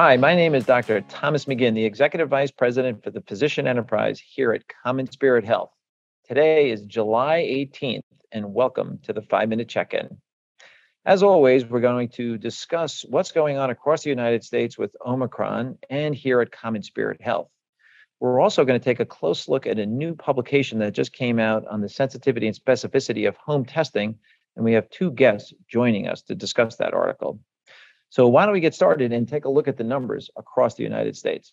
Hi, my name is Dr. Thomas McGinn, the Executive Vice President for the Physician Enterprise here at CommonSpirit Health. Today is July 18th, and welcome to the five minute check in. As always, we're going to discuss what's going on across the United States with Omicron and here at CommonSpirit Health. We're also going to take a close look at a new publication that just came out on the sensitivity and specificity of home testing, and we have two guests joining us to discuss that article. So why don't we get started and take a look at the numbers across the United States?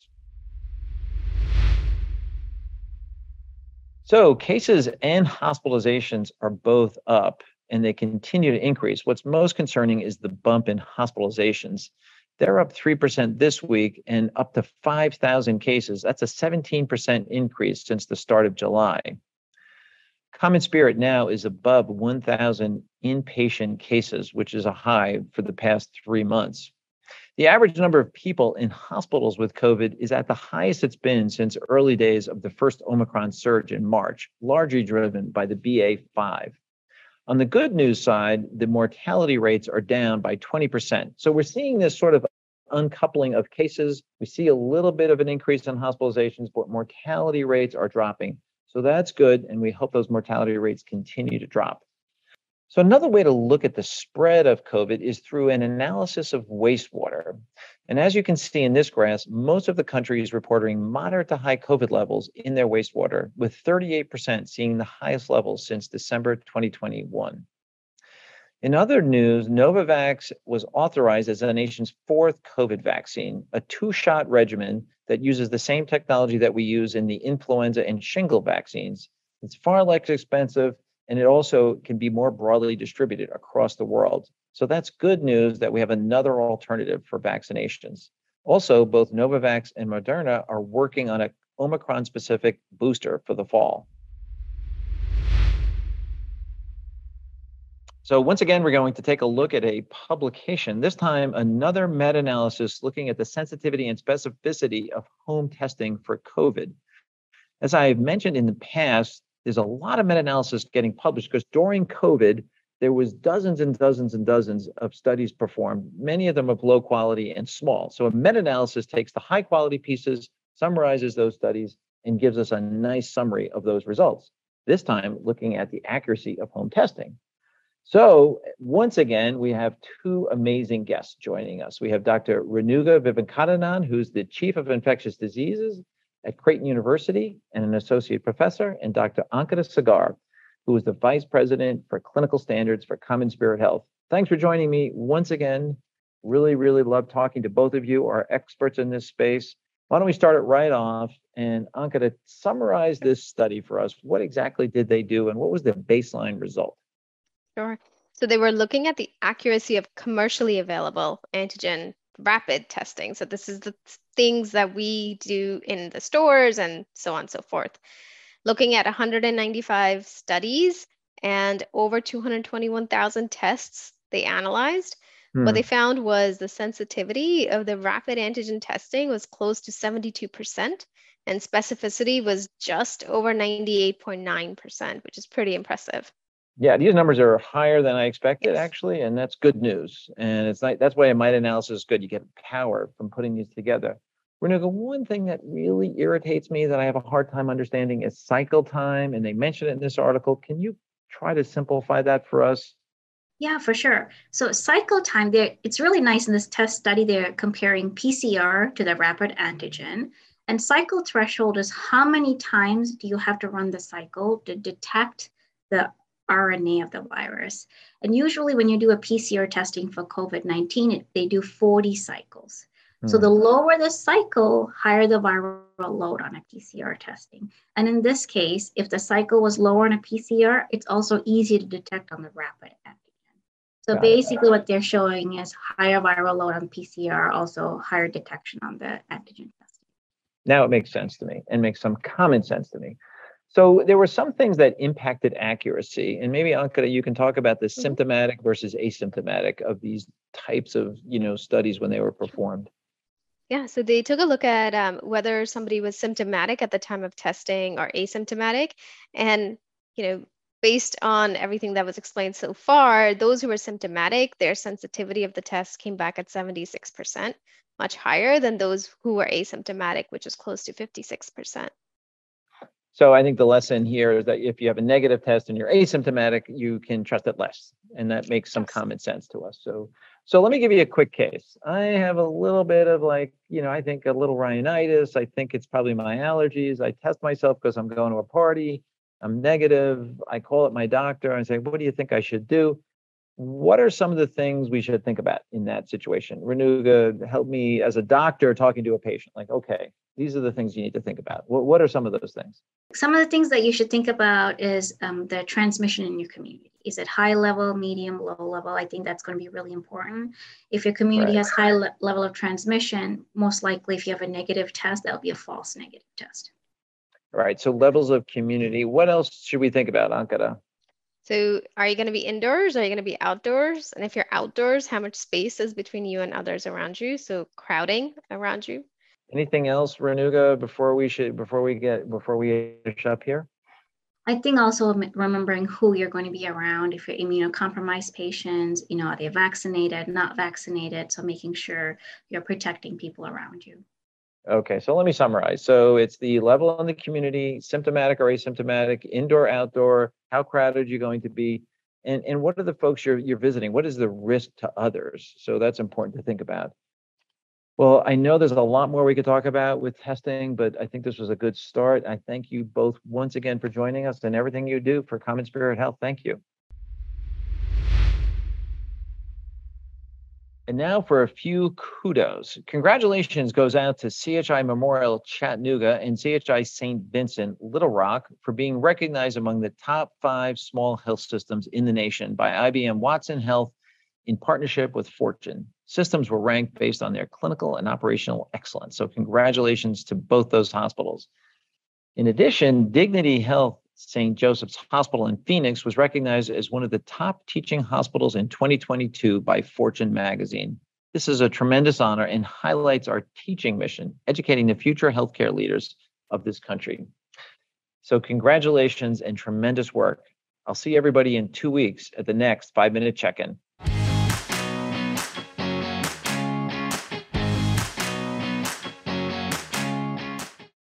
So cases and hospitalizations are both up and they continue to increase. What's most concerning is the bump in hospitalizations. They're up 3% this week and up to 5,000 cases. That's a 17% increase since the start of July. CommonSpirit now is above 1,000 inpatient cases, which is a high for the past three months. The average number of people in hospitals with COVID is at the highest it's been since early days of the first Omicron surge in March, largely driven by the BA5. On the good news side, the mortality rates are down by 20%. So we're seeing this sort of uncoupling of cases. We see a little bit of an increase in hospitalizations, but mortality rates are dropping. So that's good. And we hope those mortality rates continue to drop. So, another way to look at the spread of COVID is through an analysis of wastewater. And as you can see in this graph, most of the country is reporting moderate to high COVID levels in their wastewater, with 38% seeing the highest levels since December 2021. In other news, Novavax was authorized as the nation's fourth COVID vaccine, a two shot regimen that uses the same technology that we use in the influenza and shingle vaccines. It's far less expensive and it also can be more broadly distributed across the world. So that's good news that we have another alternative for vaccinations. Also, both Novavax and Moderna are working on a Omicron specific booster for the fall. So once again, we're going to take a look at a publication, this time another meta-analysis looking at the sensitivity and specificity of home testing for COVID. As I've mentioned in the past, there's a lot of meta-analysis getting published because during COVID, there was dozens and dozens and dozens of studies performed, many of them of low quality and small. So a meta-analysis takes the high quality pieces, summarizes those studies, and gives us a nice summary of those results. This time looking at the accuracy of home testing. So once again, we have two amazing guests joining us. We have Dr. Renuga Vivekanandan, who's the Chief of Infectious Diseases at Creighton University and an associate professor, and Dr. Ankita Sagar, who is the Vice President for Clinical Standards for CommonSpirit Health. Thanks for joining me once again. Really, really love talking to both of you, are experts in this space. Why don't we start it right off? And Ankita, summarize this study for us. What exactly did they do, and what was the baseline result? Sure. So they were looking at the accuracy of commercially available antigen rapid testing. So this is the things that we do in the stores and so on and so forth. Looking at 195 studies and over 221,000 tests they analyzed. Hmm. What they found was the sensitivity of the rapid antigen testing was close to 72%, and specificity was just over 98.9%, which is pretty impressive. Yeah, these numbers are higher than I expected, actually, and that's good news. And it's like that's why a meta-analysis is good. You get power from putting these together. Renuga, one thing that really irritates me that I have a hard time understanding is cycle time, and they mention it in this article. Can you try to simplify that for us? Yeah, for sure. So cycle time, there it's really nice in this test study. They're comparing PCR to the rapid antigen. And cycle threshold is how many times do you have to run the cycle to detect the RNA of the virus. And usually, when you do a PCR testing for COVID 19, they do 40 cycles. Mm. So, the hmm. lower the cycle, higher the viral load on a PCR testing. And in this case, if the cycle was lower on a PCR, it's also easy to detect on the rapid antigen. So, Got basically, it. what they're showing is higher viral load on PCR, also higher detection on the antigen testing. Now it makes sense to me and makes some common sense to me. So there were some things that impacted accuracy, and maybe Ankita, you can talk about the mm-hmm. symptomatic versus asymptomatic of these types of you know studies when they were performed. Yeah, so they took a look at um, whether somebody was symptomatic at the time of testing or asymptomatic, and you know based on everything that was explained so far, those who were symptomatic, their sensitivity of the test came back at 76%. much higher than those who were asymptomatic, which is close to 56%. So I think the lesson here is that if you have a negative test and you're asymptomatic, you can trust it less, and that makes some common sense to us. So, so let me give you a quick case. I have a little bit of like, you know, I think a little rhinitis. I think it's probably my allergies. I test myself because I'm going to a party. I'm negative. I call up my doctor and say, "What do you think I should do?" What are some of the things we should think about in that situation? Renuga, help me as a doctor talking to a patient. Like, okay, these are the things you need to think about. What, what are some of those things? Some of the things that you should think about is um, the transmission in your community. Is it high level, medium, low level? I think that's going to be really important. If your community right. has high le- level of transmission, most likely if you have a negative test, that'll be a false negative test. All right. So levels of community. What else should we think about, Ankita? So are you going to be indoors? Are you going to be outdoors? And if you're outdoors, how much space is between you and others around you? So crowding around you. Anything else, Renuga, before we should before we get before we finish up here? I think also remembering who you're going to be around. If you're immunocompromised patients, you know, are they vaccinated, not vaccinated? So making sure you're protecting people around you. Okay, so let me summarize. So it's the level in the community, symptomatic or asymptomatic, indoor, outdoor, how crowded you're going to be, and, and what are the folks you're, you're visiting? What is the risk to others? So that's important to think about. Well, I know there's a lot more we could talk about with testing, but I think this was a good start. I thank you both once again for joining us and everything you do for Common Spirit Health. Thank you. And now for a few kudos. Congratulations goes out to CHI Memorial Chattanooga and CHI St. Vincent Little Rock for being recognized among the top five small health systems in the nation by IBM Watson Health in partnership with Fortune. Systems were ranked based on their clinical and operational excellence. So, congratulations to both those hospitals. In addition, Dignity Health St. Joseph's Hospital in Phoenix was recognized as one of the top teaching hospitals in 2022 by Fortune magazine. This is a tremendous honor and highlights our teaching mission, educating the future healthcare leaders of this country. So, congratulations and tremendous work. I'll see everybody in two weeks at the next five minute check in.